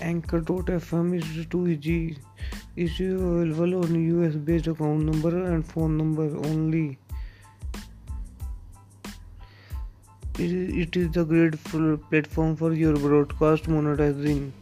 Anchor.fm is too easy. Is available on US based account number and phone number only. It is the great platform for your broadcast monetizing.